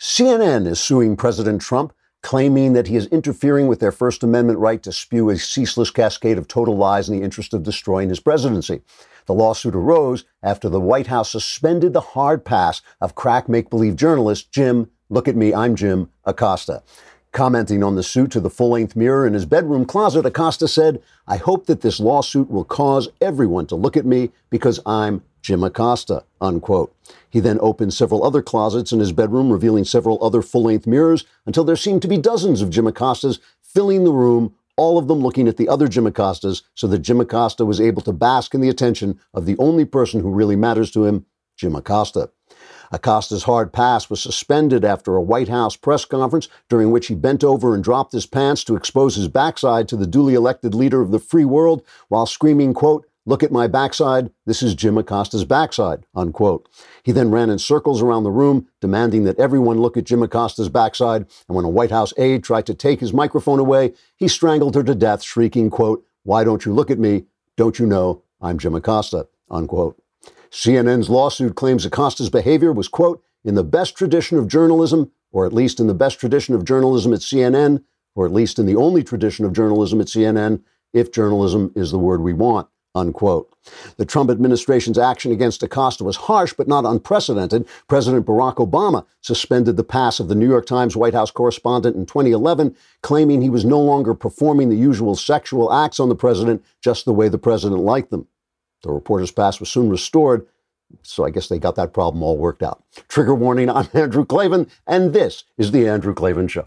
CNN is suing President Trump, claiming that he is interfering with their First Amendment right to spew a ceaseless cascade of total lies in the interest of destroying his presidency. The lawsuit arose after the White House suspended the hard pass of crack make believe journalist Jim, look at me, I'm Jim, Acosta. Commenting on the suit to the full length mirror in his bedroom closet, Acosta said, I hope that this lawsuit will cause everyone to look at me because I'm Jim Acosta, unquote. He then opened several other closets in his bedroom, revealing several other full length mirrors until there seemed to be dozens of Jim Acostas filling the room, all of them looking at the other Jim Acostas, so that Jim Acosta was able to bask in the attention of the only person who really matters to him, Jim Acosta. Acosta's hard pass was suspended after a White House press conference during which he bent over and dropped his pants to expose his backside to the duly elected leader of the free world while screaming, quote, Look at my backside. This is Jim Acosta's backside, unquote. He then ran in circles around the room, demanding that everyone look at Jim Acosta's backside. And when a White House aide tried to take his microphone away, he strangled her to death, shrieking, quote, Why don't you look at me? Don't you know I'm Jim Acosta, unquote. CNN's lawsuit claims Acosta's behavior was, quote, in the best tradition of journalism, or at least in the best tradition of journalism at CNN, or at least in the only tradition of journalism at CNN, if journalism is the word we want, unquote. The Trump administration's action against Acosta was harsh but not unprecedented. President Barack Obama suspended the pass of the New York Times White House correspondent in 2011, claiming he was no longer performing the usual sexual acts on the president just the way the president liked them. The reporter's pass was soon restored, so I guess they got that problem all worked out. Trigger warning, I'm Andrew Klavan, and this is The Andrew Klavan Show.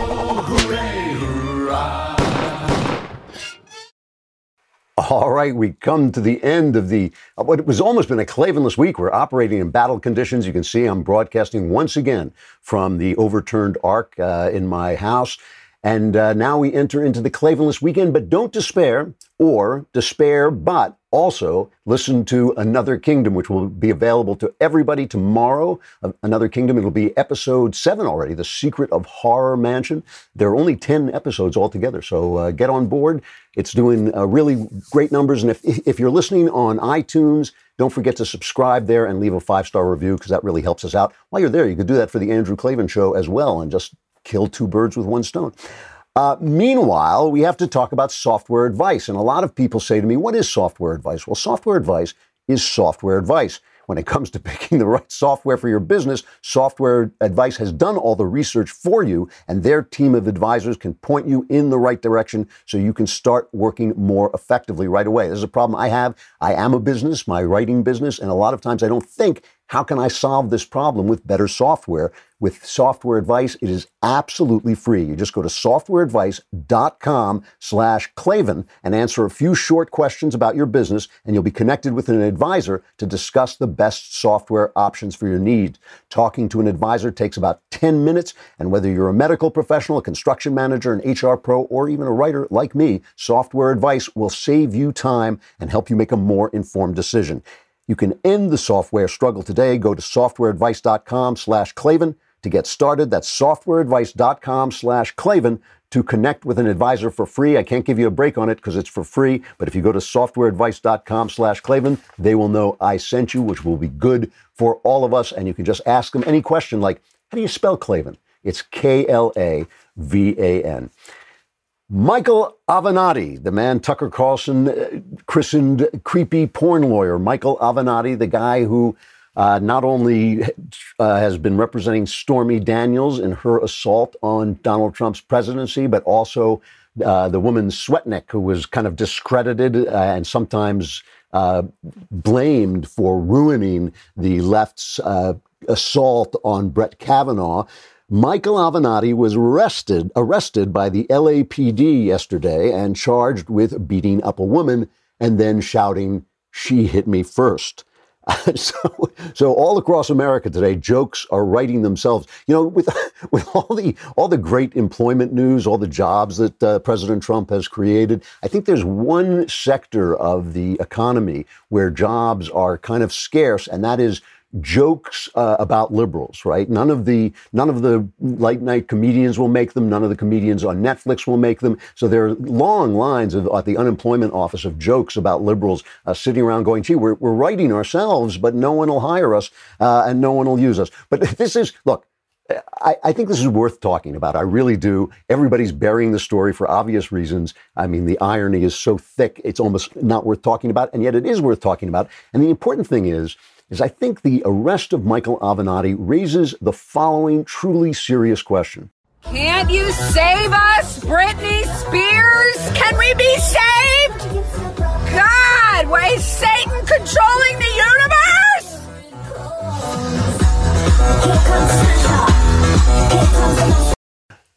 All right, we come to the end of the uh, what was almost been a Klavanless week. We're operating in battle conditions. You can see I'm broadcasting once again from the overturned ark uh, in my house. And uh, now we enter into the Klavanless weekend, but don't despair or despair, but also listen to Another Kingdom, which will be available to everybody tomorrow. Another Kingdom, it'll be episode seven already, The Secret of Horror Mansion. There are only 10 episodes altogether, so uh, get on board. It's doing uh, really great numbers. And if, if you're listening on iTunes, don't forget to subscribe there and leave a five star review because that really helps us out. While you're there, you could do that for the Andrew Klavan Show as well and just kill two birds with one stone. Uh, meanwhile, we have to talk about software advice. And a lot of people say to me, What is software advice? Well, software advice is software advice. When it comes to picking the right software for your business, Software Advice has done all the research for you, and their team of advisors can point you in the right direction so you can start working more effectively right away. This is a problem I have. I am a business, my writing business, and a lot of times I don't think, how can I solve this problem with better software? With software advice, it is absolutely free. You just go to softwareadvice.com slash Klavan and answer a few short questions about your business, and you'll be connected with an advisor to discuss the best software options for your needs. Talking to an advisor takes about 10 minutes, and whether you're a medical professional, a construction manager, an HR pro, or even a writer like me, software advice will save you time and help you make a more informed decision. You can end the software struggle today. Go to softwareadvice.com slash Klavan to get started. That's softwareadvice.com slash Klavan to connect with an advisor for free. I can't give you a break on it because it's for free, but if you go to softwareadvice.com slash Klavan, they will know I sent you, which will be good for all of us. And you can just ask them any question like, how do you spell Klavan? It's K-L-A-V-A-N. Michael Avenatti, the man Tucker Carlson uh, christened creepy porn lawyer. Michael Avenatti, the guy who uh, not only uh, has been representing Stormy Daniels in her assault on Donald Trump's presidency, but also uh, the woman Swetnick, who was kind of discredited uh, and sometimes uh, blamed for ruining the left's assault on Brett Kavanaugh. Michael Avenatti was arrested arrested by the LAPD yesterday and charged with beating up a woman and then shouting, "She hit me first." so, so all across America today, jokes are writing themselves. You know, with with all the all the great employment news, all the jobs that uh, President Trump has created, I think there's one sector of the economy where jobs are kind of scarce, and that is jokes uh, about liberals, right? None of the none of the late night comedians will make them. None of the comedians on Netflix will make them. So there are long lines of, at the unemployment office of jokes about liberals uh, sitting around going, "Gee, we're we're writing ourselves, but no one will hire us uh, and no one will use us." But this is look. I, I, think this is worth talking about. I really do. Everybody's burying the story for obvious reasons. I mean, the irony is so thick, it's almost not worth talking about, and yet it is worth talking about. And the important thing is is I think the arrest of Michael Avenatti raises the following truly serious question. Can't you save us, Britney Spears? Can we be saved? God, why is Satan controlling the universe?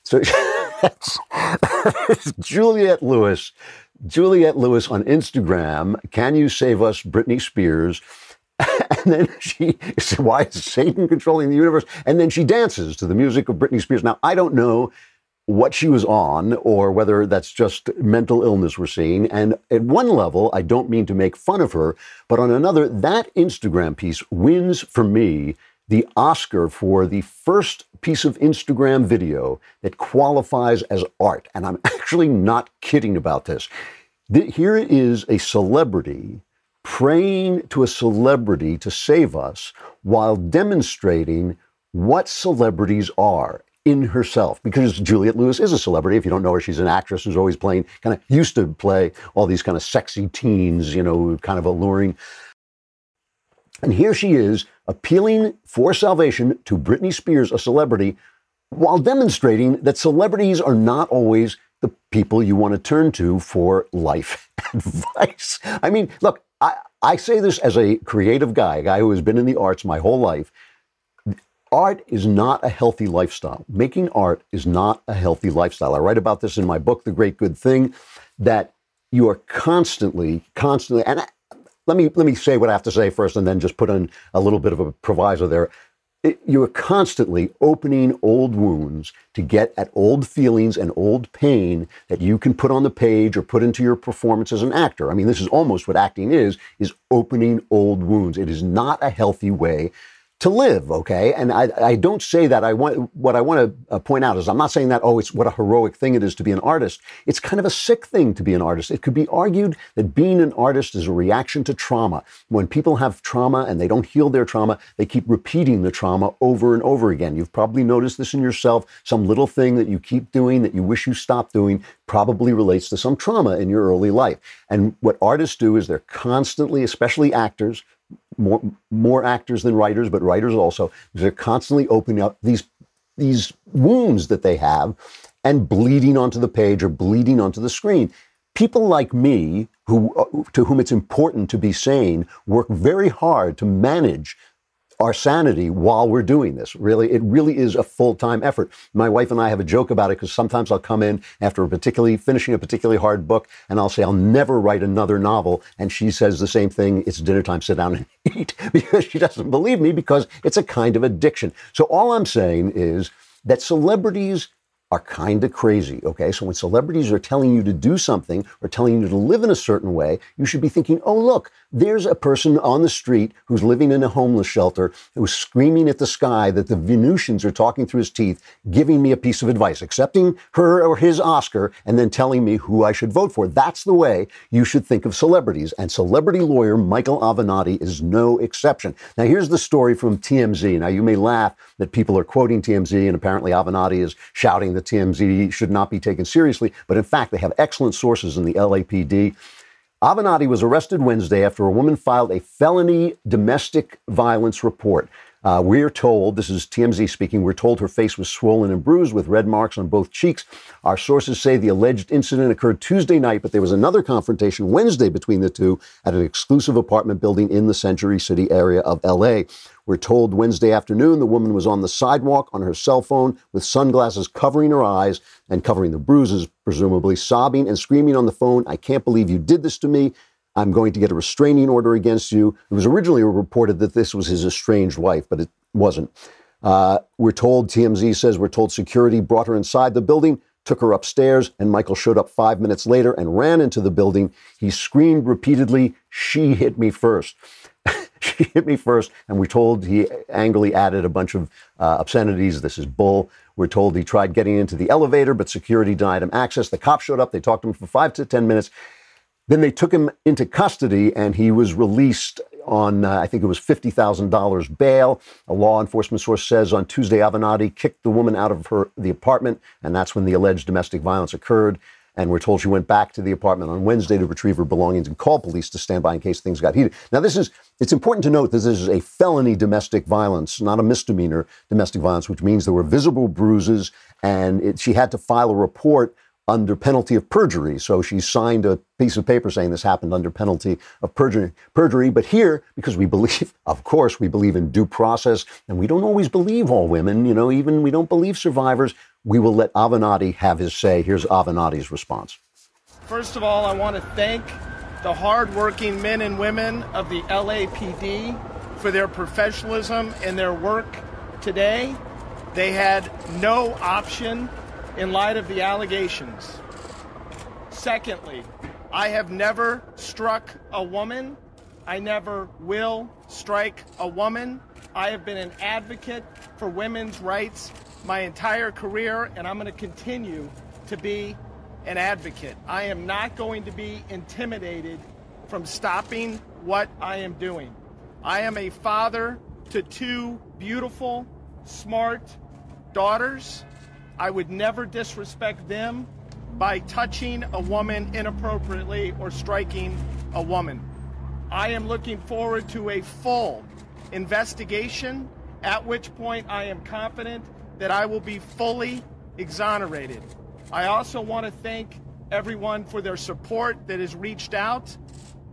So that's Juliette Lewis, Juliette Lewis on Instagram, can you save us, Britney Spears? and then she Why is Satan controlling the universe? And then she dances to the music of Britney Spears. Now, I don't know what she was on or whether that's just mental illness we're seeing. And at one level, I don't mean to make fun of her, but on another, that Instagram piece wins for me the Oscar for the first piece of Instagram video that qualifies as art. And I'm actually not kidding about this. Here is a celebrity praying to a celebrity to save us while demonstrating what celebrities are in herself because Juliette Lewis is a celebrity. If you don't know her, she's an actress who's always playing, kind of used to play all these kind of sexy teens, you know, kind of alluring. And here she is appealing for salvation to Britney Spears, a celebrity, while demonstrating that celebrities are not always the people you want to turn to for life advice. I mean, look, I, I say this as a creative guy, a guy who has been in the arts my whole life. Art is not a healthy lifestyle. Making art is not a healthy lifestyle. I write about this in my book, The Great Good Thing, that you are constantly, constantly, and I, let me let me say what I have to say first, and then just put in a little bit of a proviso there it, you're constantly opening old wounds to get at old feelings and old pain that you can put on the page or put into your performance as an actor. I mean, this is almost what acting is, is opening old wounds. It is not a healthy way to live, okay? And I, I don't say that. I want what I want to uh, point out is I'm not saying that oh, it's what a heroic thing it is to be an artist. It's kind of a sick thing to be an artist. It could be argued that being an artist is a reaction to trauma. When people have trauma and they don't heal their trauma, they keep repeating the trauma over and over again. You've probably noticed this in yourself. Some little thing that you keep doing that you wish you stopped doing probably relates to some trauma in your early life. And what artists do is they're constantly, especially actors, more more actors than writers, but writers also. They're constantly opening up these these wounds that they have and bleeding onto the page or bleeding onto the screen. People like me, who uh, to whom it's important to be sane, work very hard to manage our sanity while we're doing this. Really, it really is a full time effort. My wife and I have a joke about it because sometimes I'll come in after a particularly finishing a particularly hard book and I'll say, I'll never write another novel. And she says the same thing. It's dinner time, sit down and eat because she doesn't believe me because it's a kind of addiction. So all I'm saying is that celebrities are kind of crazy. Okay. So when celebrities are telling you to do something or telling you to live in a certain way, you should be thinking, oh, look, there's a person on the street who's living in a homeless shelter who's screaming at the sky that the Venusians are talking through his teeth, giving me a piece of advice, accepting her or his Oscar, and then telling me who I should vote for. That's the way you should think of celebrities. And celebrity lawyer Michael Avenatti is no exception. Now, here's the story from TMZ. Now, you may laugh that people are quoting TMZ, and apparently Avenatti is shouting that TMZ should not be taken seriously. But in fact, they have excellent sources in the LAPD. Avenatti was arrested Wednesday after a woman filed a felony domestic violence report. Uh, we're told, this is TMZ speaking, we're told her face was swollen and bruised with red marks on both cheeks. Our sources say the alleged incident occurred Tuesday night, but there was another confrontation Wednesday between the two at an exclusive apartment building in the Century City area of LA. We're told Wednesday afternoon the woman was on the sidewalk on her cell phone with sunglasses covering her eyes and covering the bruises, presumably sobbing and screaming on the phone, I can't believe you did this to me. I'm going to get a restraining order against you. It was originally reported that this was his estranged wife, but it wasn't. Uh, we're told, TMZ says, we're told security brought her inside the building, took her upstairs, and Michael showed up five minutes later and ran into the building. He screamed repeatedly, She hit me first. she hit me first. And we're told he angrily added a bunch of uh, obscenities. This is bull. We're told he tried getting into the elevator, but security denied him access. The cops showed up. They talked to him for five to 10 minutes. Then they took him into custody and he was released on, uh, I think it was $50,000 bail. A law enforcement source says on Tuesday, Avenatti kicked the woman out of her the apartment, and that's when the alleged domestic violence occurred. And we're told she went back to the apartment on Wednesday to retrieve her belongings and call police to stand by in case things got heated. Now, this is, it's important to note that this is a felony domestic violence, not a misdemeanor domestic violence, which means there were visible bruises and it, she had to file a report under penalty of perjury. So she signed a piece of paper saying this happened under penalty of perjury. perjury. But here, because we believe, of course, we believe in due process, and we don't always believe all women, you know, even we don't believe survivors, we will let Avenatti have his say. Here's Avenatti's response. First of all, I want to thank the hardworking men and women of the LAPD for their professionalism and their work today. They had no option in light of the allegations. Secondly, I have never struck a woman. I never will strike a woman. I have been an advocate for women's rights my entire career, and I'm going to continue to be an advocate. I am not going to be intimidated from stopping what I am doing. I am a father to two beautiful, smart daughters. I would never disrespect them by touching a woman inappropriately or striking a woman. I am looking forward to a full investigation, at which point I am confident that I will be fully exonerated. I also want to thank everyone for their support that has reached out.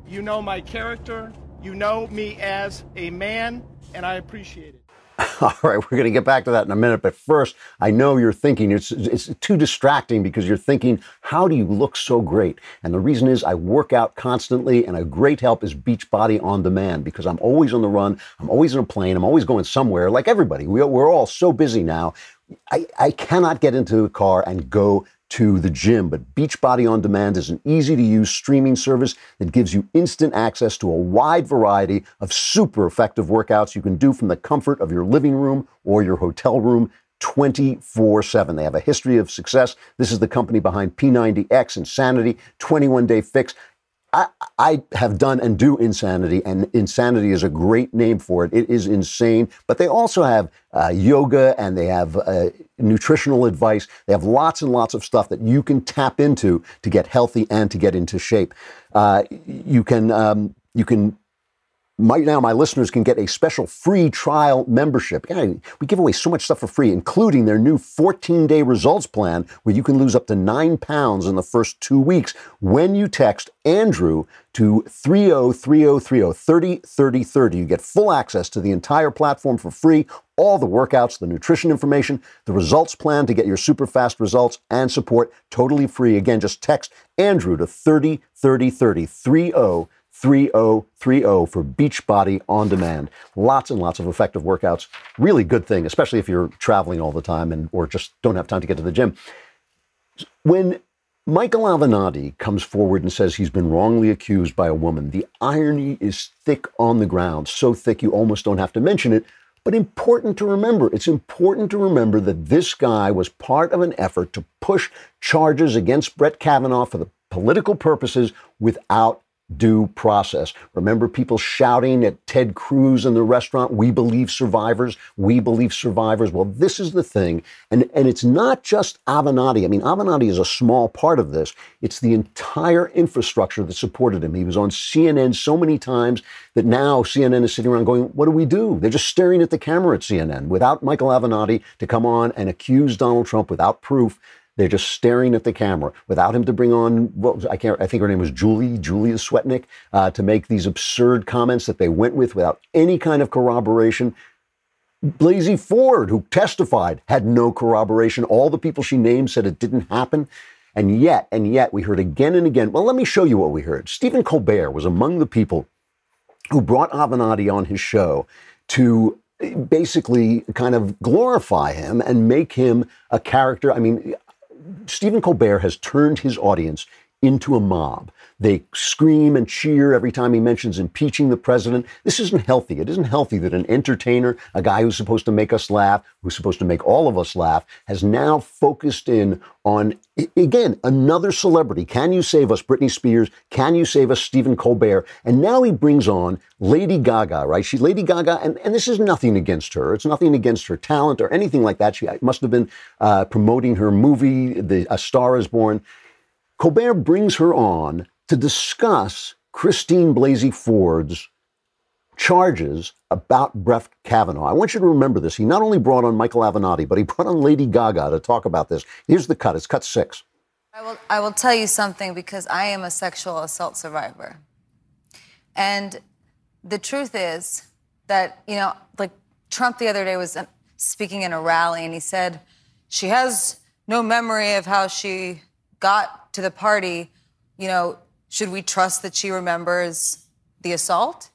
You know my character, you know me as a man, and I appreciate it. All right, we're going to get back to that in a minute. But first, I know you're thinking it's, it's too distracting because you're thinking, how do you look so great? And the reason is I work out constantly, and a great help is Beachbody On Demand because I'm always on the run. I'm always in a plane. I'm always going somewhere, like everybody. We, we're all so busy now. I, I cannot get into a car and go to the gym. But Beachbody On Demand is an easy to use streaming service that gives you instant access to a wide variety of super effective workouts you can do from the comfort of your living room or your hotel room. 24 7. They have a history of success. This is the company behind P90X, Insanity, 21 Day Fix. I, I, have done and do Insanity, and Insanity is a great name for it. It is insane, but they also have uh, yoga and they have uh, nutritional advice. They have lots and lots of stuff that you can tap into to get healthy and to get into shape. Uh, you can um, you can Right now, my listeners can get a special free trial membership. Yeah, we give away so much stuff for free, including their new 14 day results plan, where you can lose up to nine pounds in the first two weeks when you text Andrew to 303030 303030. You get full access to the entire platform for free, all the workouts, the nutrition information, the results plan to get your super fast results and support totally free. Again, just text Andrew to 303030 30 3030 for Beachbody on demand. Lots and lots of effective workouts. Really good thing, especially if you're traveling all the time and or just don't have time to get to the gym. When Michael Avenatti comes forward and says he's been wrongly accused by a woman, the irony is thick on the ground, so thick you almost don't have to mention it. But important to remember, it's important to remember that this guy was part of an effort to push charges against Brett Kavanaugh for the political purposes without due process. Remember people shouting at Ted Cruz in the restaurant, we believe survivors, we believe survivors. Well, this is the thing. And, and it's not just Avenatti. I mean, Avenatti is a small part of this. It's the entire infrastructure that supported him. He was on CNN so many times that now CNN is sitting around going, what do we do? They're just staring at the camera at CNN without Michael Avenatti to come on and accuse Donald Trump without proof. They're just staring at the camera without him to bring on what was, I can't I think her name was Julie Julia Swetnick uh, to make these absurd comments that they went with without any kind of corroboration. Blasey Ford, who testified, had no corroboration. All the people she named said it didn't happen. And yet, and yet, we heard again and again. Well, let me show you what we heard. Stephen Colbert was among the people who brought Avenatti on his show to basically kind of glorify him and make him a character. I mean, Stephen Colbert has turned his audience into a mob. They scream and cheer every time he mentions impeaching the president. This isn't healthy. It isn't healthy that an entertainer, a guy who's supposed to make us laugh, who's supposed to make all of us laugh, has now focused in on, again, another celebrity. Can you save us, Britney Spears? Can you save us, Stephen Colbert? And now he brings on Lady Gaga, right? She, Lady Gaga, and, and this is nothing against her. It's nothing against her talent or anything like that. She must have been uh, promoting her movie, the, A Star is Born. Colbert brings her on to discuss Christine Blasey Ford's charges about Brett Kavanaugh. I want you to remember this. He not only brought on Michael Avenatti, but he brought on Lady Gaga to talk about this. Here's the cut. It's cut six. I will, I will tell you something because I am a sexual assault survivor. And the truth is that, you know, like Trump the other day was uh, speaking in a rally and he said, she has no memory of how she got to the party, you know, should we trust that she remembers the assault?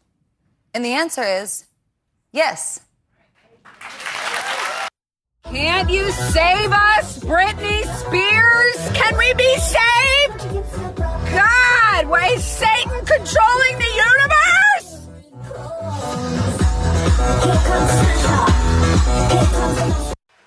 And the answer is yes. Can't you save us, Britney Spears? Can we be saved? God, why is Satan controlling the universe?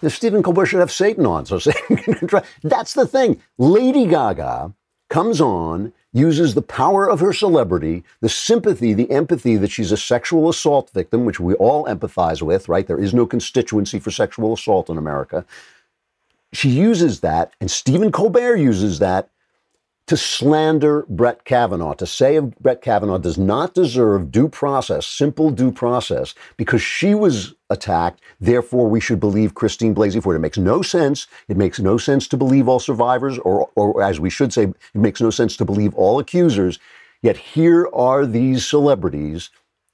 The Stephen Colbert should have Satan on, so Satan can control. That's the thing. Lady Gaga comes on, uses the power of her celebrity, the sympathy, the empathy that she's a sexual assault victim, which we all empathize with, right? There is no constituency for sexual assault in America. She uses that, and Stephen Colbert uses that to slander Brett Kavanaugh, to say of Brett Kavanaugh does not deserve due process, simple due process, because she was attacked. Therefore, we should believe Christine Blasey Ford. It makes no sense. It makes no sense to believe all survivors, or, or as we should say, it makes no sense to believe all accusers. Yet here are these celebrities,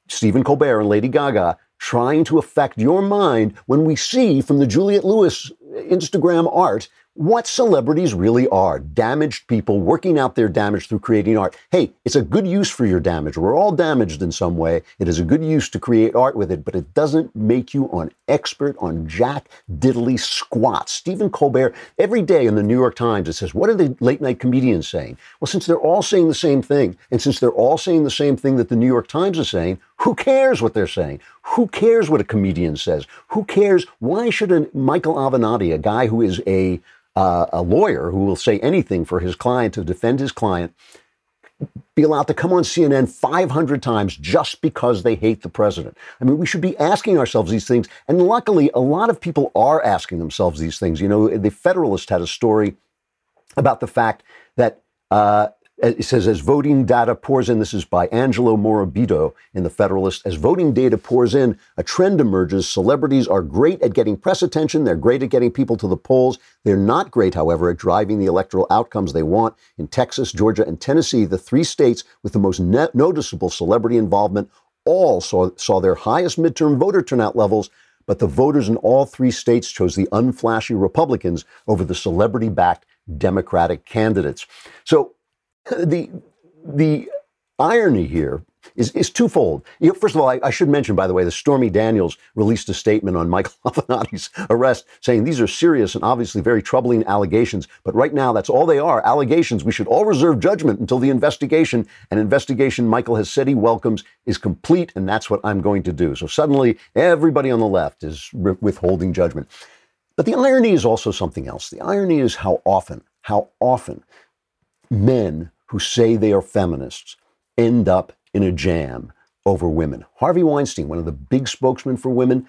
Stephen Colbert and Lady Gaga, trying to affect your mind when we see from the Juliette Lewis Instagram art what celebrities really are damaged people working out their damage through creating art. Hey, it's a good use for your damage. We're all damaged in some way. It is a good use to create art with it, but it doesn't make you an expert on jack diddly squat. Stephen Colbert, every day in the New York Times, it says, What are the late night comedians saying? Well, since they're all saying the same thing, and since they're all saying the same thing that the New York Times is saying, who cares what they're saying? Who cares what a comedian says? Who cares? Why should a Michael Avenatti, a guy who is a uh, a lawyer who will say anything for his client to defend his client be allowed to come on CNN 500 times just because they hate the president. I mean, we should be asking ourselves these things. And luckily, a lot of people are asking themselves these things. You know, the Federalist had a story about the fact that uh, it says, as voting data pours in, this is by Angelo Morabito in The Federalist. As voting data pours in, a trend emerges. Celebrities are great at getting press attention. They're great at getting people to the polls. They're not great, however, at driving the electoral outcomes they want. In Texas, Georgia, and Tennessee, the three states with the most noticeable celebrity involvement all saw, saw their highest midterm voter turnout levels but the voters in all three states chose the unflashy Republicans over the celebrity backed Democratic candidates. So the the irony here is, is twofold. You know, first of all, I, I, should mention, by the way, that Stormy Daniels released a statement on Michael Avenatti's arrest saying these are serious and obviously very troubling allegations. But right now, that's all they are allegations. We should all reserve judgment until the investigation. An investigation Michael has said he welcomes is complete, and that's what I'm going to do. So suddenly, everybody on the left is withholding judgment. But the irony is also something else. The irony is how often, how often men who say they are feminists end up in a jam over women. Harvey Weinstein, one of the big spokesmen for women,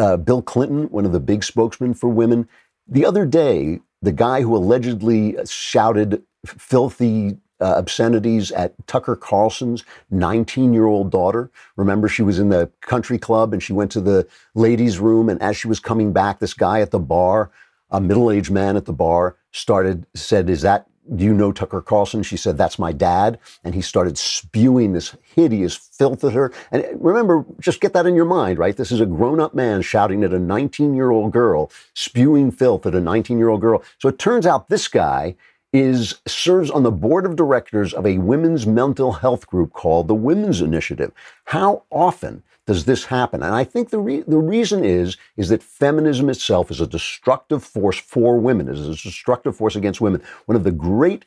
uh, Bill Clinton, one of the big spokesmen for women. The other day, the guy who allegedly shouted filthy uh, obscenities at Tucker Carlson's 19 year old daughter. Remember, she was in the country club and she went to the ladies' room. And as she was coming back, this guy at the bar, a middle aged man at the bar, started, said, Is that do you know Tucker Carlson? She said, That's my dad. And he started spewing this hideous filth at her. And remember, just get that in your mind, right? This is a grown up man shouting at a 19 year old girl, spewing filth at a 19 year old girl. So it turns out this guy is serves on the board of directors of a women's mental health group called the Women's Initiative. How often does this happen? And I think the re- the reason is is that feminism itself is a destructive force for women, is a destructive force against women. One of the great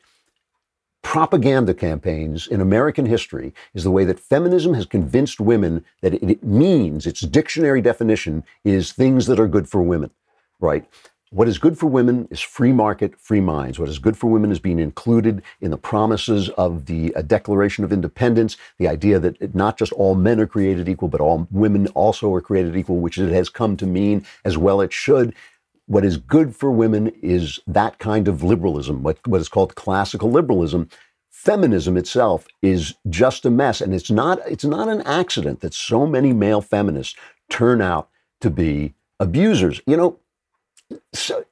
propaganda campaigns in American history is the way that feminism has convinced women that it, it means its dictionary definition is things that are good for women, right? What is good for women is free market, free minds. What is good for women is being included in the promises of the uh, Declaration of Independence, the idea that not just all men are created equal, but all women also are created equal, which it has come to mean as well it should. What is good for women is that kind of liberalism, what, what is called classical liberalism. Feminism itself is just a mess. And it's not, it's not an accident that so many male feminists turn out to be abusers. You know, so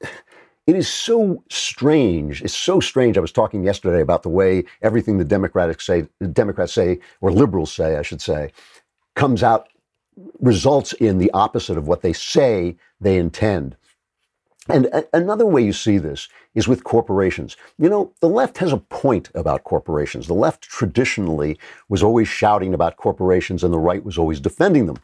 it is so strange. It's so strange. I was talking yesterday about the way everything the Democrats say, the Democrats say, or liberals say, I should say, comes out, results in the opposite of what they say they intend. And a- another way you see this is with corporations. You know, the left has a point about corporations. The left traditionally was always shouting about corporations, and the right was always defending them.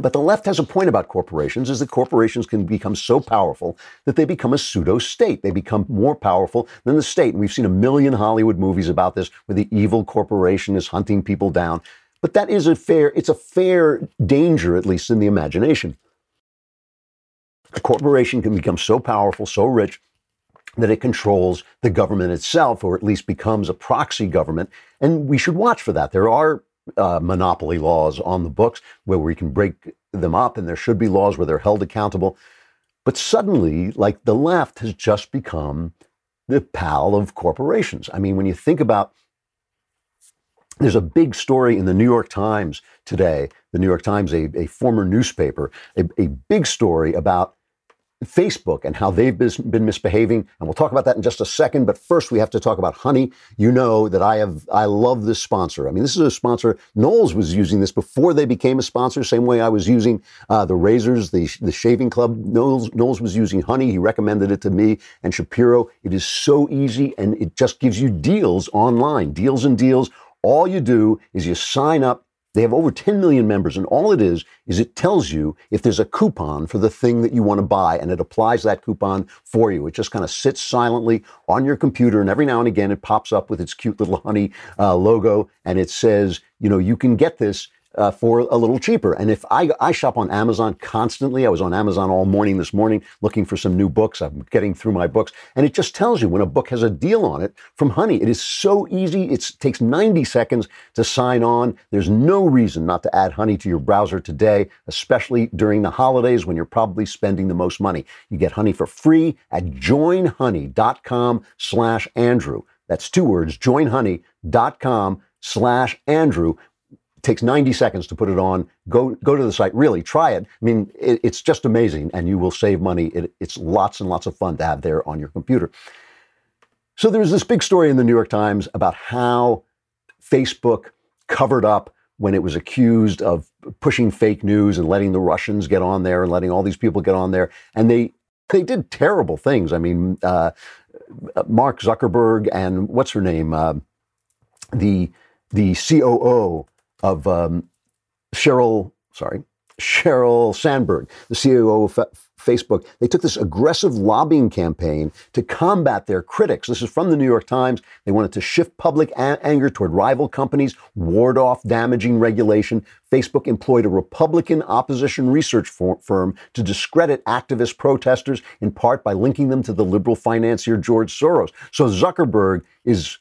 But the left has a point about corporations is that corporations can become so powerful that they become a pseudo state. They become more powerful than the state. And we've seen a million Hollywood movies about this where the evil corporation is hunting people down. But that is a fair, it's a fair danger, at least in the imagination. A corporation can become so powerful, so rich, that it controls the government itself, or at least becomes a proxy government. And we should watch for that. There are uh, monopoly laws on the books where we can break them up, and there should be laws where they're held accountable. But suddenly, like the left has just become the pal of corporations. I mean, when you think about there's a big story in the New York Times today, the New York Times, a, a former newspaper, a, a big story about Facebook and how they've been misbehaving, and we'll talk about that in just a second. But first, we have to talk about Honey. You know that I have, I love this sponsor. I mean, this is a sponsor. Knowles was using this before they became a sponsor. Same way I was using uh, the razors, the the shaving club. Knowles, Knowles was using Honey. He recommended it to me and Shapiro. It is so easy, and it just gives you deals online, deals and deals. All you do is you sign up they have over 10 million members, and all it is, is it tells you if there's a coupon for the thing that you want to buy, and it applies that coupon for you. It just kind of sits silently on your computer, and every now and again it pops up with its cute little honey uh, logo, and it says, you know, you can get this uh, for a little cheaper. And if I, I shop on Amazon constantly, I was on Amazon all morning this morning looking for some new books. I'm getting through my books, and it just tells you when a book has a deal on it from Honey. It is so easy. It takes 90 seconds to sign on. There's no reason not to add Honey to your browser today, especially during the holidays when you're probably spending the most money. You get Honey for free at joinhoney.com slash Andrew. That's two words, joinhoney.com slash Andrew takes 90 seconds to put it on. Go go to the site. Really try it. I mean, it, it's just amazing, and you will save money. It, it's lots and lots of fun to have there on your computer. So there was this big story in the New York Times about how Facebook covered up when it was accused of pushing fake news and letting the Russians get on there and letting all these people get on there, and they they did terrible things. I mean, uh, Mark Zuckerberg and what's her name, uh, the the COO of um, Sheryl, sorry, Sheryl Sandberg, the CEO of Facebook, they took this aggressive lobbying campaign to combat their critics. This is from the New York Times. They wanted to shift public a- anger toward rival companies, ward off damaging regulation. Facebook employed a Republican opposition research for- firm to discredit activist protesters, in part by linking them to the liberal financier George Soros. So Zuckerberg is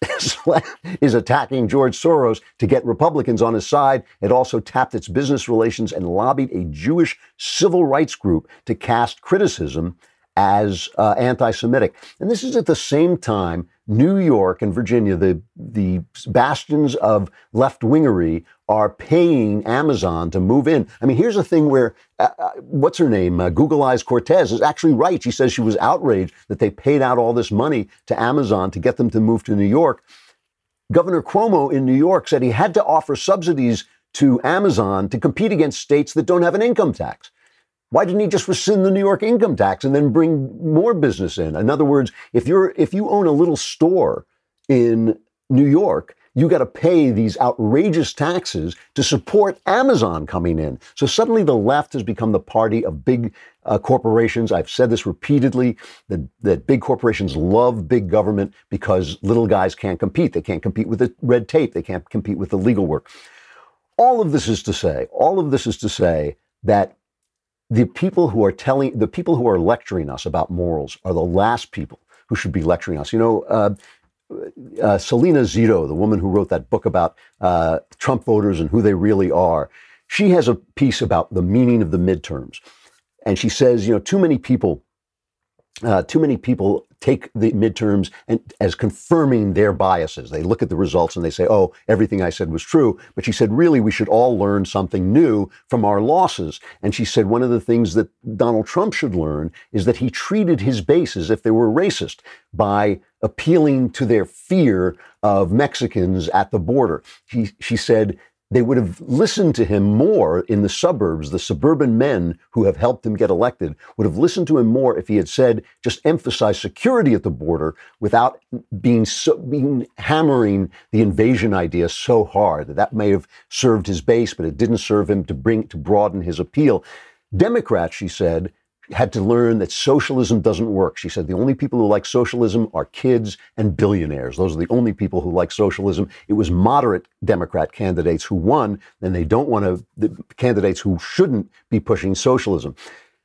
is attacking George Soros to get Republicans on his side. It also tapped its business relations and lobbied a Jewish civil rights group to cast criticism as uh, anti Semitic. And this is at the same time New York and Virginia, the, the bastions of left wingery, are paying Amazon to move in. I mean, here's a thing where, uh, uh, what's her name? Uh, Google Eyes Cortez is actually right. She says she was outraged that they paid out all this money to Amazon to get them to move to New York. Governor Cuomo in New York said he had to offer subsidies to Amazon to compete against states that don't have an income tax. Why didn't he just rescind the New York income tax and then bring more business in? In other words, if you're if you own a little store in New York, you got to pay these outrageous taxes to support Amazon coming in. So suddenly the left has become the party of big uh, corporations. I've said this repeatedly that, that big corporations love big government because little guys can't compete. They can't compete with the red tape. They can't compete with the legal work. All of this is to say, all of this is to say that the people who are telling, the people who are lecturing us about morals are the last people who should be lecturing us. You know, uh, uh, Salena Zito, the woman who wrote that book about uh, Trump voters and who they really are, she has a piece about the meaning of the midterms. And she says, you know, too many people, uh, too many people take the midterms and as confirming their biases. They look at the results and they say, "Oh, everything I said was true." But she said, "Really, we should all learn something new from our losses." And she said one of the things that Donald Trump should learn is that he treated his base as if they were racist by appealing to their fear of Mexicans at the border. He, she said, they would have listened to him more in the suburbs. The suburban men who have helped him get elected would have listened to him more if he had said, just emphasize security at the border without being so, being hammering the invasion idea so hard that that may have served his base, but it didn't serve him to bring, to broaden his appeal. Democrats, she said, had to learn that socialism doesn't work. She said the only people who like socialism are kids and billionaires. Those are the only people who like socialism. It was moderate Democrat candidates who won, and they don't want to, the candidates who shouldn't be pushing socialism.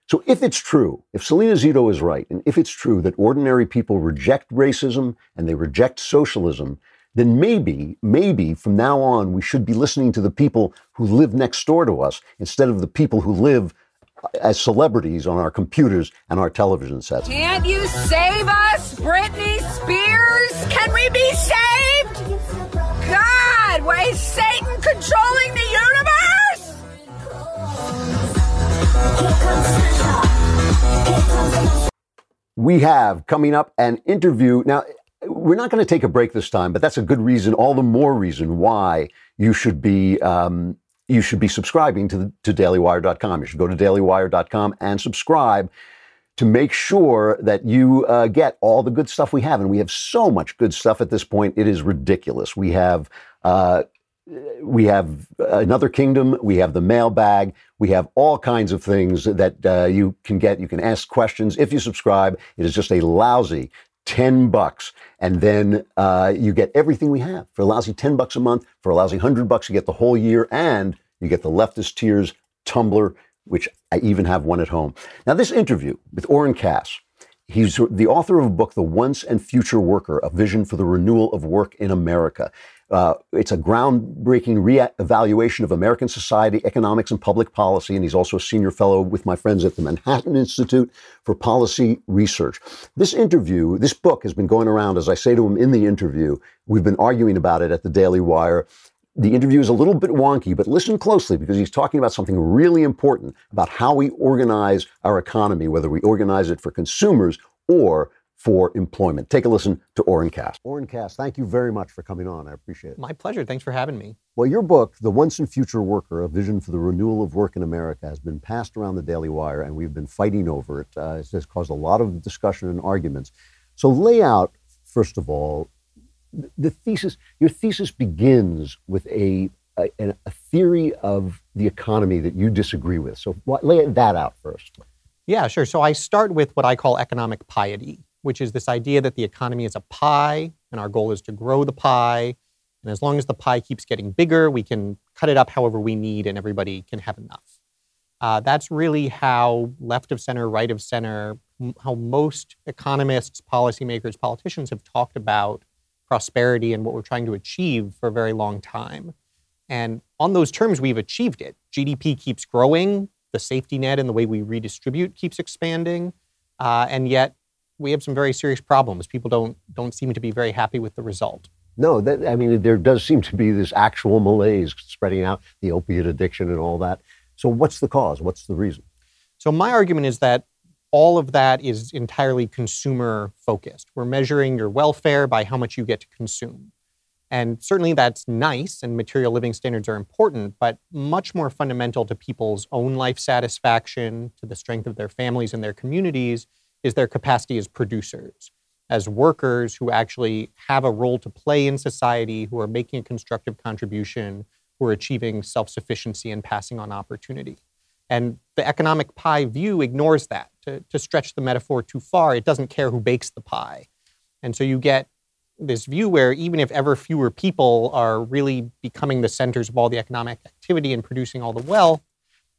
So if it's true, if Salena Zito is right, and if it's true that ordinary people reject racism and they reject socialism, then maybe, maybe from now on, we should be listening to the people who live next door to us instead of the people who live as celebrities on our computers and our television sets. Can't you save us, Britney Spears? Can we be saved? God, why is Satan controlling the universe? We have coming up an interview. Now, we're not going to take a break this time, but that's a good reason, all the more reason why you should be um, you should be subscribing to, to dailywire.com. You should go to dailywire.com and subscribe to make sure that you uh, get all the good stuff we have. And we have so much good stuff at this point. It is ridiculous. We have, uh, we have another kingdom. We have the mailbag. We have all kinds of things that uh, you can get. You can ask questions if you subscribe. It is just a lousy 10 bucks. And then uh, you get everything we have for a lousy 10 bucks a month. For a lousy 100 bucks, you get the whole year. And you get the Leftist Tears tumbler, which I even have one at home. Now, this interview with Oren Cass, he's the author of a book, The Once and Future Worker, A Vision for the Renewal of Work in America. Uh, it's a groundbreaking re-evaluation of American society, economics, and public policy. And he's also a senior fellow with my friends at the Manhattan Institute for Policy Research. This interview, this book has been going around, as I say to him in the interview. We've been arguing about it at the Daily Wire. The interview is a little bit wonky, but listen closely because he's talking about something really important about how we organize our economy, whether we organize it for consumers or for employment. Take a listen to Oren Cass. Oren Cass, thank you very much for coming on. I appreciate it. My pleasure. Thanks for having me. Well, your book, The Once and Future Worker, A Vision for the Renewal of Work in America, has been passed around the Daily Wire, and we've been fighting over it. Uh, it has caused a lot of discussion and arguments. So lay out, first of all, the thesis, your thesis begins with a, a, a theory of the economy that you disagree with. So lay that out first. Yeah, sure. So I start with what I call economic piety, which is this idea that the economy is a pie and our goal is to grow the pie. And as long as the pie keeps getting bigger, we can cut it up however we need and everybody can have enough. Uh, that's really how left of center, right of center, m- how most economists, policymakers, politicians have talked about prosperity and what we're trying to achieve for a very long time. And on those terms, we've achieved it. GDP keeps growing, the safety net and the way we redistribute keeps expanding, uh, and yet we have some very serious problems. People don't don't seem to be very happy with the result. No, that, I mean, there does seem to be this actual malaise spreading out, the opiate addiction and all that. So, what's the cause? What's the reason? So, my argument is that all of that is entirely consumer focused. We're measuring your welfare by how much you get to consume. And certainly that's nice, and material living standards are important, but much more fundamental to people's own life satisfaction, to the strength of their families and their communities, is their capacity as producers as workers who actually have a role to play in society, who are making a constructive contribution, who are achieving self sufficiency and passing on opportunity. And the economic pie view ignores that. To, to stretch the metaphor too far, it doesn't care who bakes the pie. And so you get this view where even if ever fewer people are really becoming the centers of all the economic activity and producing all the wealth,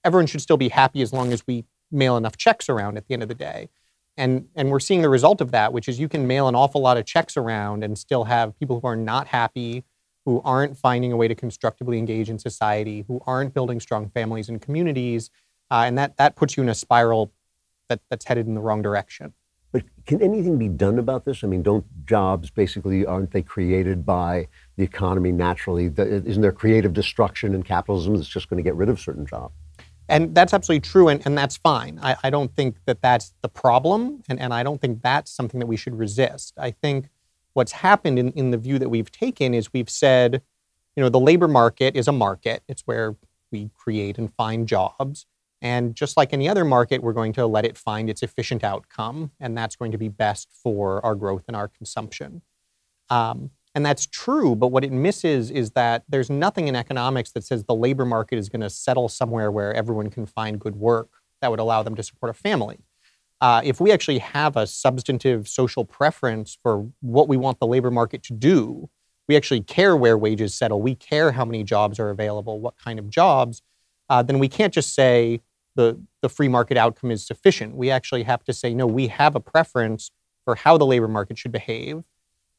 everyone should still be happy as long as we mail enough checks around at the end of the day. And, and we're seeing the result of that, which is you can mail an awful lot of checks around and still have people who are not happy, who aren't finding a way to constructively engage in society, who aren't building strong families and communities. Uh, and that, that puts you in a spiral that, that's headed in the wrong direction. But can anything be done about this? I mean, don't jobs basically, aren't they created by the economy naturally? Isn't there creative destruction in capitalism that's just going to get rid of certain jobs? And that's absolutely true, and, and that's fine. I, I don't think that that's the problem, and, and I don't think that's something that we should resist. I think what's happened in, in the view that we've taken is we've said, you know, the labor market is a market. It's where we create and find jobs. And just like any other market, we're going to let it find its efficient outcome, and that's going to be best for our growth and our consumption. Um, and that's true, but what it misses is that there's nothing in economics that says the labor market is going to settle somewhere where everyone can find good work that would allow them to support a family. Uh, if we actually have a substantive social preference for what we want the labor market to do, we actually care where wages settle, we care how many jobs are available, what kind of jobs, uh, then we can't just say the, the free market outcome is sufficient. We actually have to say, no, we have a preference for how the labor market should behave.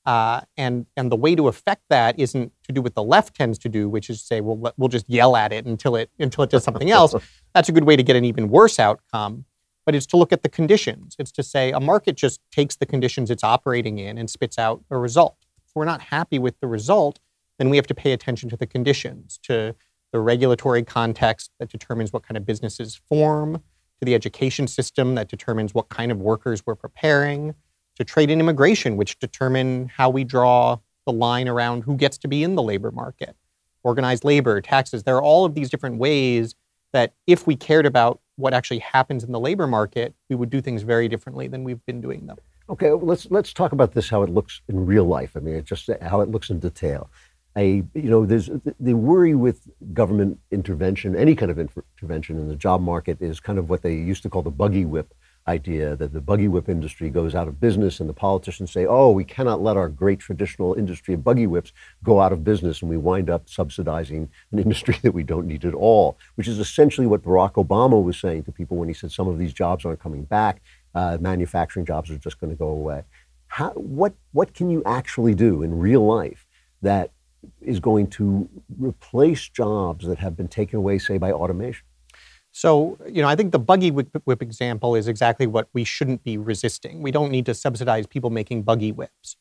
Uh, and and the way to affect that isn't to do what the left tends to do, which is say, well, we'll just yell at it until it until it does something else. That's a good way to get an even worse outcome. But it's to look at the conditions. It's to say a market just takes the conditions it's operating in and spits out a result. If we're not happy with the result, then we have to pay attention to the conditions, to the regulatory context that determines what kind of businesses form, to the education system that determines what kind of workers we're preparing to trade and immigration, which determine how we draw the line around who gets to be in the labor market, organized labor, taxes. There are all of these different ways that if we cared about what actually happens in the labor market, we would do things very differently than we've been doing them. Okay, let's let's talk about this how it looks in real life. I mean, just how it looks in detail. I, you know, there's the worry with government intervention, any kind of intervention in the job market, is kind of what they used to call the buggy whip idea that the buggy whip industry goes out of business and the politicians say, oh, we cannot let our great traditional industry of buggy whips go out of business and we wind up subsidizing an industry that we don't need at all, which is essentially what Barack Obama was saying to people when he said some of these jobs aren't coming back, uh, manufacturing jobs are just going to go away. How, what, what can you actually do in real life that is going to replace jobs that have been taken away, say, by automation? So, you know, I think the buggy whip, whip, example is exactly what we shouldn't be resisting. We don't need to subsidize people making buggy whips.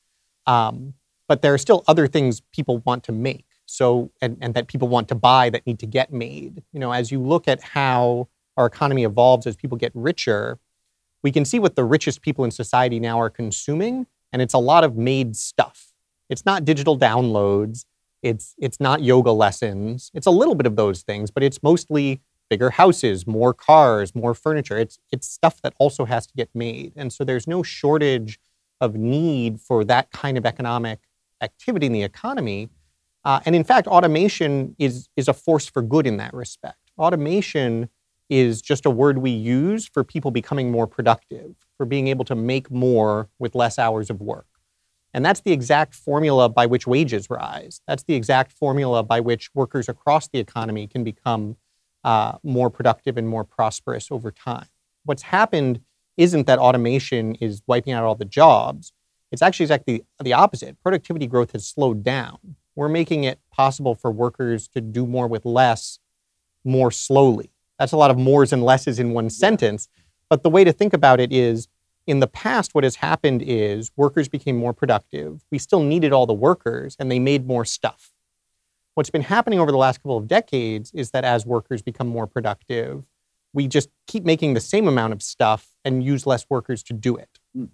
Um, but there are still other things people want to make. So, and, and that people want to buy that need to get made. You know, as you look at how our economy evolves as people get richer, we can see what the richest people in society now are consuming, and it's a lot of made stuff. It's not digital downloads. It's it's not yoga lessons. It's a little bit of those things, but it's mostly bigger houses, more cars, more furniture. It's it's stuff that also has to get made. And so there's no shortage of need for that kind of economic activity in the economy. Uh, and in fact, automation is is a force for good in that respect. Automation is just a word we use for people becoming more productive, for being able to make more with less hours of work. And that's the exact formula by which wages rise. That's the exact formula by which workers across the economy can become uh, more productive and more prosperous over time. What's happened isn't that automation is wiping out all the jobs. It's actually exactly the opposite. Productivity growth has slowed down. We're making it possible for workers to do more with less more slowly. That's a lot of mores and lesses in one sentence. But the way to think about it is in the past, what has happened is workers became more productive. We still needed all the workers, and they made more stuff. What's been happening over the last couple of decades is that as workers become more productive, we just keep making the same amount of stuff and use less workers to do it. Mm.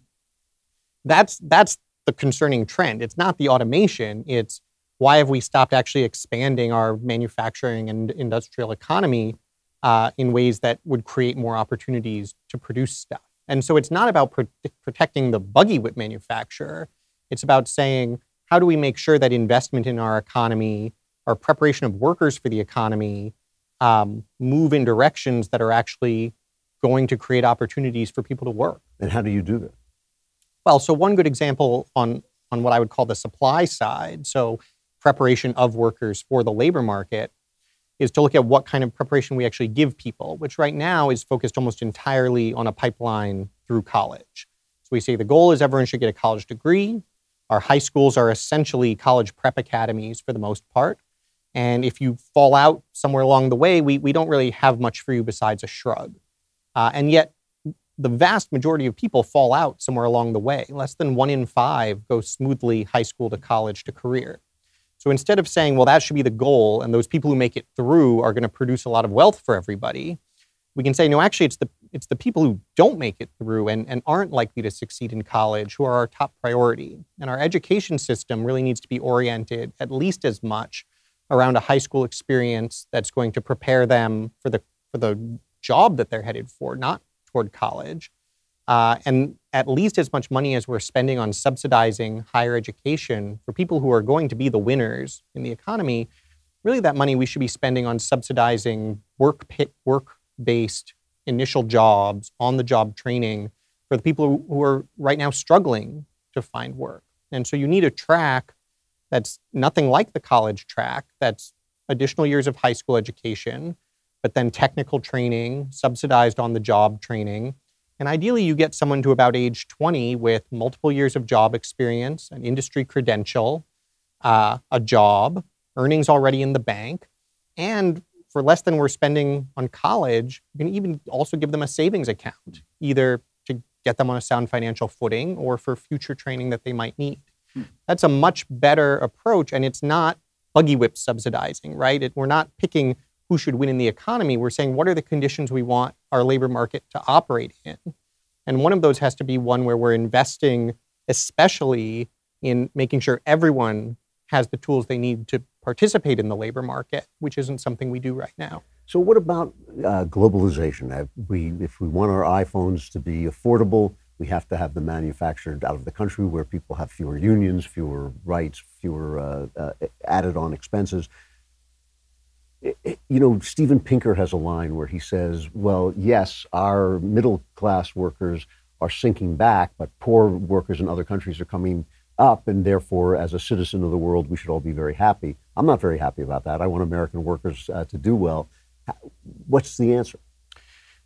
That's that's the concerning trend. It's not the automation, it's why have we stopped actually expanding our manufacturing and industrial economy uh, in ways that would create more opportunities to produce stuff? And so it's not about pro- protecting the buggy whip manufacturer. It's about saying, how do we make sure that investment in our economy, our preparation of workers for the economy, um, move in directions that are actually going to create opportunities for people to work? And how do you do that? Well, so one good example on, on what I would call the supply side, so preparation of workers for the labor market, is to look at what kind of preparation we actually give people, which right now is focused almost entirely on a pipeline through college. So we say the goal is everyone should get a college degree. Our high schools are essentially college prep academies for the most part. And if you fall out somewhere along the way, we, we don't really have much for you besides a shrug. Uh, and yet, the vast majority of people fall out somewhere along the way. Less than one in five go smoothly high school to college to career. So instead of saying, well, that should be the goal, and those people who make it through are going to produce a lot of wealth for everybody, we can say, no, actually, it's the, it's the people who don't make it through and, and aren't likely to succeed in college who are our top priority. And our education system really needs to be oriented at least as much around a high school experience that's going to prepare them for the, for the job that they're headed for, not toward college. Uh, and at least as much money as we're spending on subsidizing higher education for people who are going to be the winners in the economy, really that money we should be spending on subsidizing work work based initial jobs, on the job training for the people who are right now struggling to find work. And so you need a track that's nothing like the college track, that's additional years of high school education, but then technical training, subsidized on the job training. And ideally, you get someone to about age 20 with multiple years of job experience, an industry credential, uh, a job, earnings already in the bank, and for less than we're spending on college, you can even also give them a savings account, either to get them on a sound financial footing or for future training that they might need. Hmm. That's a much better approach, and it's not buggy whip subsidizing, right? It, we're not picking who should win in the economy. We're saying what are the conditions we want our labor market to operate in? And one of those has to be one where we're investing, especially in making sure everyone has the tools they need to participate in the labor market, which isn't something we do right now. So, what about uh, globalization? We, if we want our iPhones to be affordable, we have to have them manufactured out of the country where people have fewer unions, fewer rights, fewer uh, uh, added on expenses you know, Steven Pinker has a line where he says, well, yes, our middle class workers are sinking back, but poor workers in other countries are coming up, and therefore, as a citizen of the world, we should all be very happy. I'm not very happy about that. I want American workers uh, to do well. What's the answer?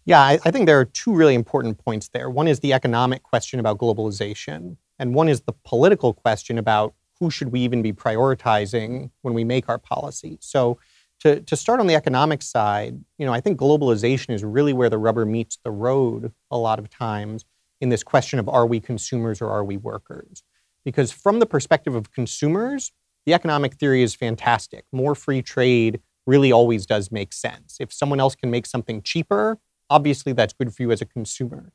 Yeah, I, I think there are two really important points there. One is the economic question about globalization, and one is the political question about who should we even be prioritizing when we make our policy. So, to, to start on the economic side, you know, I think globalization is really where the rubber meets the road a lot of times in this question of are we consumers or are we workers? Because from the perspective of consumers, the economic theory is fantastic. More free trade really always does make sense. If someone else can make something cheaper, obviously that's good for you as a consumer.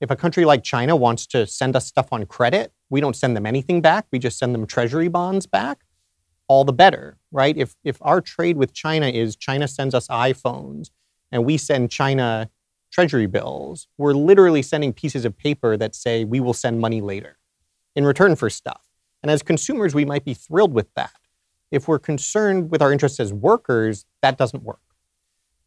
If a country like China wants to send us stuff on credit, we don't send them anything back. We just send them treasury bonds back all the better, right? If, if our trade with China is China sends us iPhones and we send China treasury bills, we're literally sending pieces of paper that say we will send money later in return for stuff. And as consumers, we might be thrilled with that. If we're concerned with our interests as workers, that doesn't work.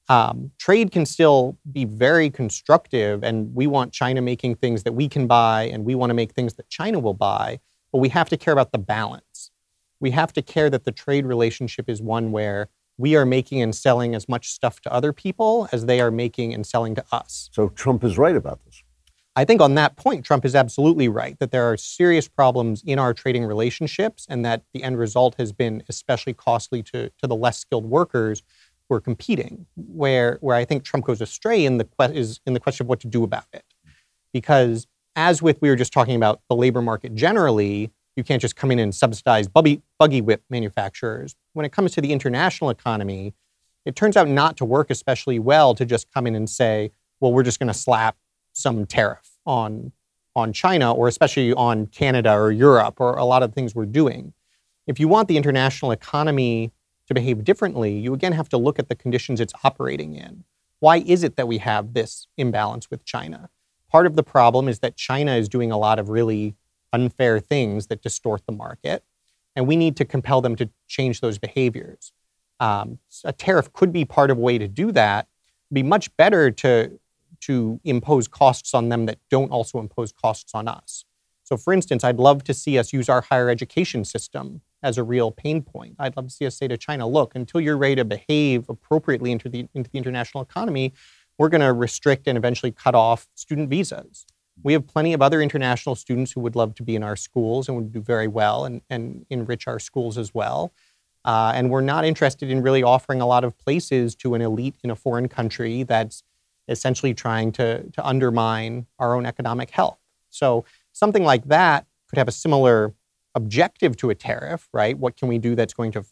Um, trade can still be very constructive, and we want China making things that we can buy, and we want to make things that China will buy, but we have to care about the balance we have to care that the trade relationship is one where we are making and selling as much stuff to other people as they are making and selling to us. So Trump is right about this. I think on that point, Trump is absolutely right that there are serious problems in our trading relationships and that the end result has been especially costly to, to the less skilled workers who are competing. Where, where I think Trump goes astray in the, is in the question of what to do about it. Because as with we were just talking about the labor market generally, you can't just come in and subsidize buggy, buggy whip manufacturers. When it comes to the international economy, it turns out not to work especially well to just come in and say, well, we're just going to slap some tariff on, on China or especially on Canada or Europe or a lot of things we're doing. If you want the international economy to behave differently, you again have to look at the conditions it's operating in. Why is it that we have this imbalance with China? Part of the problem is that China is doing a lot of really unfair things that distort the market, and we need to compel them to change those behaviors. Um, a tariff could be part of a way to do that. It'd be much better to to impose costs on them that don't also impose costs on us. So, for instance, I'd love to see us use our higher education system as a real pain point. I'd love to see us say to China, look, until you're ready to behave appropriately into the, into the international economy, we're going to restrict and eventually cut off student visas. We have plenty of other international students who would love to be in our schools and would do very well and, and enrich our schools as well. Uh, and we're not interested in really offering a lot of places to an elite in a foreign country that's essentially trying to, to undermine our own economic health. So something like that could have a similar objective to a tariff, right? What can we do that's going to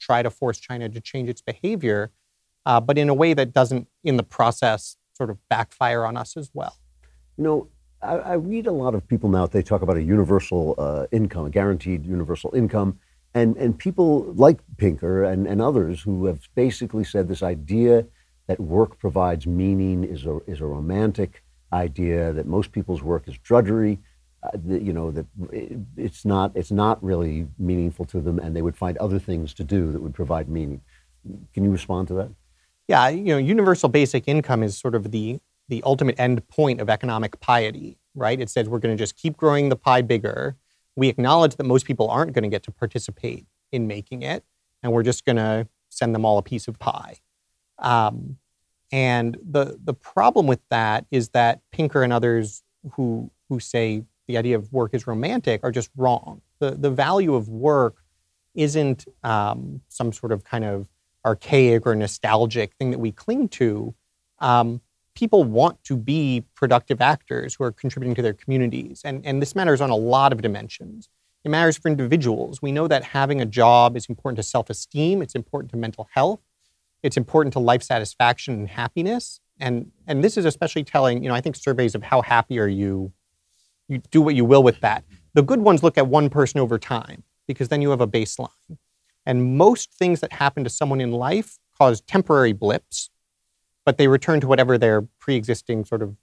try to force China to change its behavior, uh, but in a way that doesn't, in the process, sort of backfire on us as well? You know, I, I read a lot of people now, they talk about a universal uh, income, a guaranteed universal income. And, and people like Pinker and, and others who have basically said this idea that work provides meaning is a, is a romantic idea, that most people's work is drudgery, uh, that, you know, that it's not, it's not really meaningful to them, and they would find other things to do that would provide meaning. Can you respond to that? Yeah, you know, universal basic income is sort of the, the ultimate end point of economic piety, right? It says we're going to just keep growing the pie bigger. We acknowledge that most people aren't going to get to participate in making it, and we're just going to send them all a piece of pie. Um, and the the problem with that is that Pinker and others who who say the idea of work is romantic are just wrong. The the value of work isn't um, some sort of kind of archaic or nostalgic thing that we cling to. Um, people want to be productive actors who are contributing to their communities, and and this matters on a lot of dimensions. It matters for individuals. We know that having a job is important to self esteem. It's important to mental health. It's important to life satisfaction and happiness. And, and this is especially telling, you know, I think surveys of how happy are you, you do what you will with that. The good ones look at one person over time because then you have a baseline. And most things that happen to someone in life cause temporary blips, but they return to whatever their pre existing sort of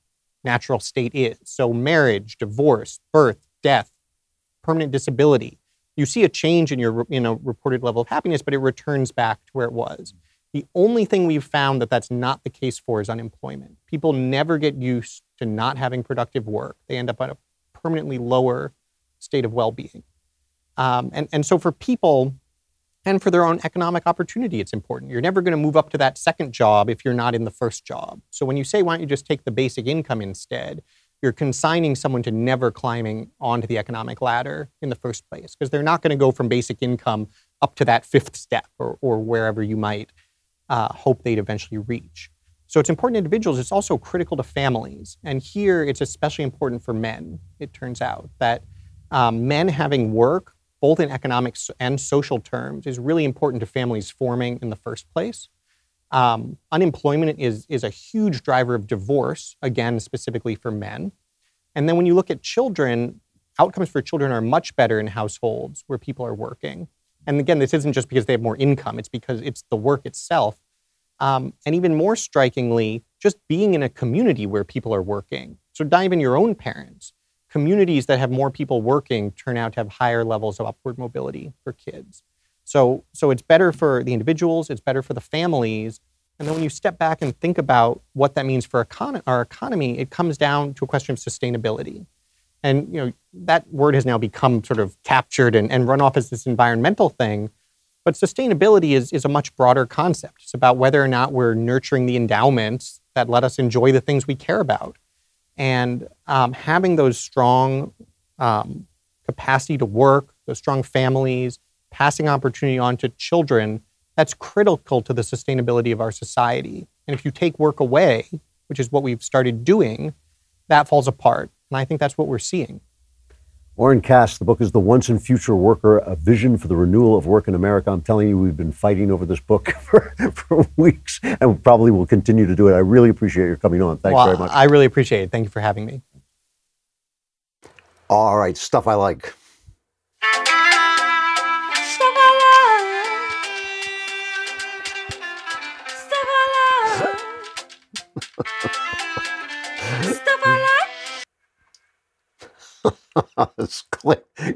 natural state is. So, marriage, divorce, birth, death, permanent disability. You see a change in your you know, reported level of happiness, but it returns back to where it was. The only thing we've found that that's not the case for is unemployment. People never get used to not having productive work. They end up permanently lower state of well being. Um, and, and so for people and for their own economic opportunity, it's important. You're never going to move up to that second job if you're not in the first job. So when you say, why don't you just take the basic income instead? You're consigning someone to never climbing onto the economic ladder in the first place because they're not going to go from basic income up to that fifth step or, or wherever you might uh, hope they'd eventually reach. So it's important to individuals, it's also critical to families. And here it's especially important for men, it turns out, that um, men having work, both in economic and social terms, is really important to families forming in the first place. Um, unemployment is, is a huge driver of divorce, again, specifically for men. And then when you look at children, outcomes for children are much better in households where people are working. And again, this isn't just because they have more income, it's because it's the work itself. Um, and even more strikingly, just being in a community where people are working. So, not even your own parents. Communities that have more people working turn out to have higher levels of upward mobility for kids. So, so it's better for the individuals, it's better for the families. And then when you step back and think about what that means for econ- our economy, it comes down to a question of sustainability. And you know that word has now become sort of captured and, and run off as this environmental thing. But sustainability is, is a much broader concept. It's about whether or not we're nurturing the endowments that let us enjoy the things we care about. And um, having those strong um, capacity to work, those strong families, passing opportunity on to children, that's critical to the sustainability of our society. And if you take work away, which is what we've started doing, that falls apart. And I think that's what we're seeing. Oren Cass, the book is The Once and Future Worker, a vision for the renewal of work in America. I'm telling you, we've been fighting over this book for, for weeks and probably will continue to do it. I really appreciate your coming on. Thanks well, very much. I really appreciate it. Thank you for having me. All right, stuff I like.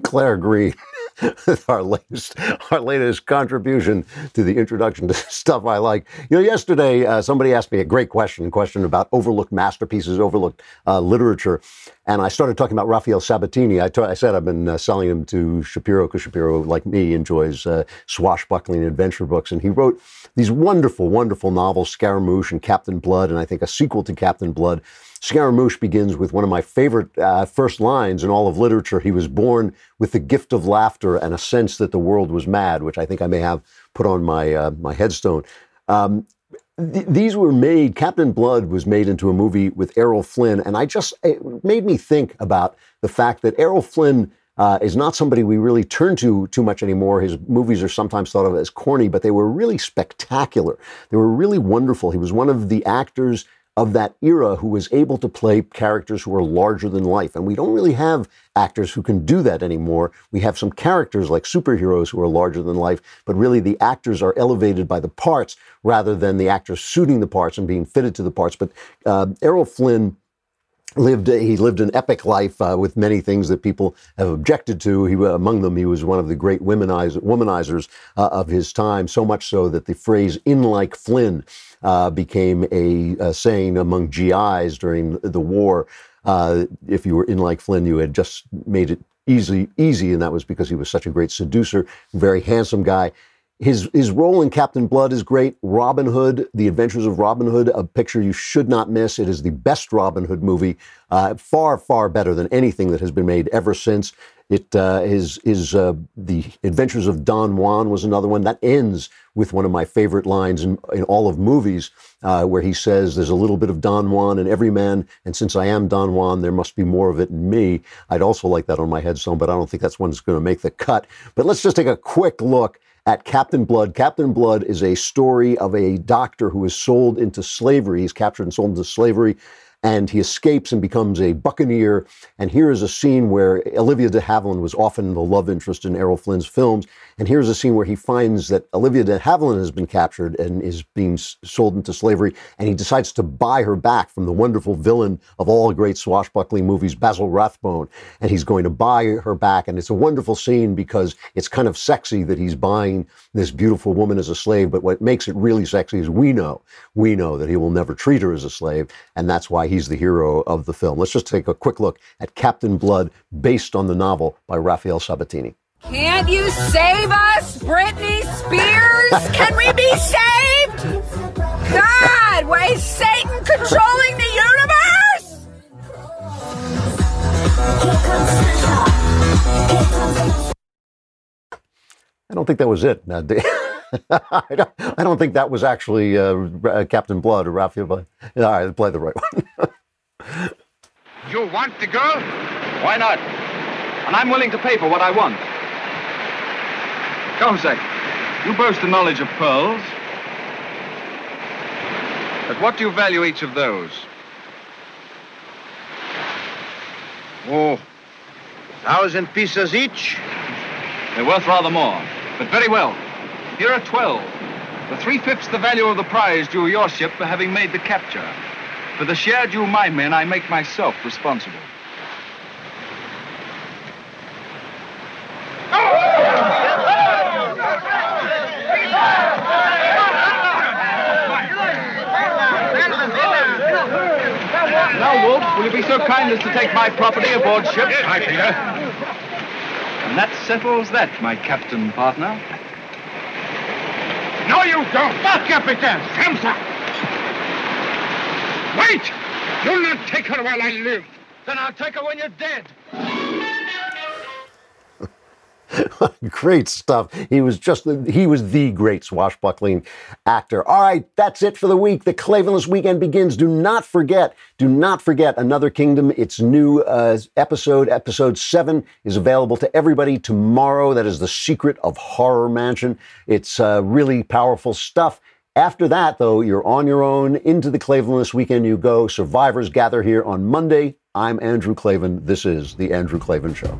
Claire, Green, our latest, our latest contribution to the introduction to stuff I like. You know, yesterday uh, somebody asked me a great question, question about overlooked masterpieces, overlooked uh, literature, and I started talking about Rafael Sabatini. I, I said I've been uh, selling him to Shapiro because Shapiro, like me, enjoys uh, swashbuckling adventure books, and he wrote these wonderful, wonderful novels, Scaramouche and Captain Blood, and I think a sequel to Captain Blood. Scaramouche begins with one of my favorite uh, first lines in all of literature. He was born with the gift of laughter and a sense that the world was mad, which I think I may have put on my uh, my headstone. Um, th- these were made. Captain Blood was made into a movie with Errol Flynn, and I just it made me think about the fact that Errol Flynn. Uh, is not somebody we really turn to too much anymore. His movies are sometimes thought of as corny, but they were really spectacular. They were really wonderful. He was one of the actors of that era who was able to play characters who are larger than life. And we don't really have actors who can do that anymore. We have some characters like superheroes who are larger than life, but really the actors are elevated by the parts rather than the actors suiting the parts and being fitted to the parts. But uh, Errol Flynn lived he lived an epic life uh, with many things that people have objected to. He among them he was one of the great womanizer, womanizers uh, of his time. So much so that the phrase "in like Flynn" uh, became a, a, saying among GIs during the war. Uh, if you were in like Flynn, you had just made it easy, easy, and that was because he was such a great seducer, very handsome guy. His his role in Captain Blood is great. Robin Hood, The Adventures of Robin Hood, a picture you should not miss. It is the best Robin Hood movie, uh, far far better than anything that has been made ever since. It uh, is is uh, the Adventures of Don Juan was another one that ends with one of my favorite lines in, in all of movies, uh, where he says, "There's a little bit of Don Juan in every man, and since I am Don Juan, there must be more of it in me." I'd also like that on my headstone, but I don't think that's one that's going to make the cut. But let's just take a quick look at Captain Blood. Captain Blood is a story of a doctor who is sold into slavery. He's captured and sold into slavery and he escapes and becomes a buccaneer. And here is a scene where Olivia de Havilland was often the love interest in Errol Flynn's films. And here's a scene where he finds that Olivia de Havilland has been captured and is being sold into slavery. And he decides to buy her back from the wonderful villain of all great swashbuckling movies, Basil Rathbone. And he's going to buy her back. And it's a wonderful scene because it's kind of sexy that he's buying this beautiful woman as a slave. But what makes it really sexy is we know, we know that he will never treat her as a slave. And that's why he's the hero of the film. Let's just take a quick look at Captain Blood, based on the novel by Rafael Sabatini. Can't you save us, Britney Spears? Can we be saved? God, why is Satan controlling the universe? I don't think that was it. I, don't, I don't think that was actually uh, Captain Blood or Rafael. All right, play the right one. you want the girl? Why not? And I'm willing to pay for what I want. Come, Cahusac, you boast a knowledge of pearls. But what do you value each of those? Oh, thousand pieces each? They're worth rather more. But very well. Here are 12. The three-fifths the value of the prize due your ship for having made the capture. For the share due my men, I make myself responsible. Now, Wolf, will you be so kind as to take my property aboard ship? Yes, my Peter. And that settles that, my captain partner. No, you don't. Not Capitan. Samsa. Wait! You'll not take her while I live. Then I'll take her when you're dead. great stuff. He was just the, he was the great swashbuckling actor. All right, that's it for the week. The Klavanless weekend begins. Do not forget, do not forget Another Kingdom. Its new uh, episode, episode seven, is available to everybody tomorrow. That is the secret of Horror Mansion. It's uh, really powerful stuff. After that, though, you're on your own. Into the Klavanless weekend you go. Survivors gather here on Monday. I'm Andrew Klavan. This is The Andrew Klavan Show.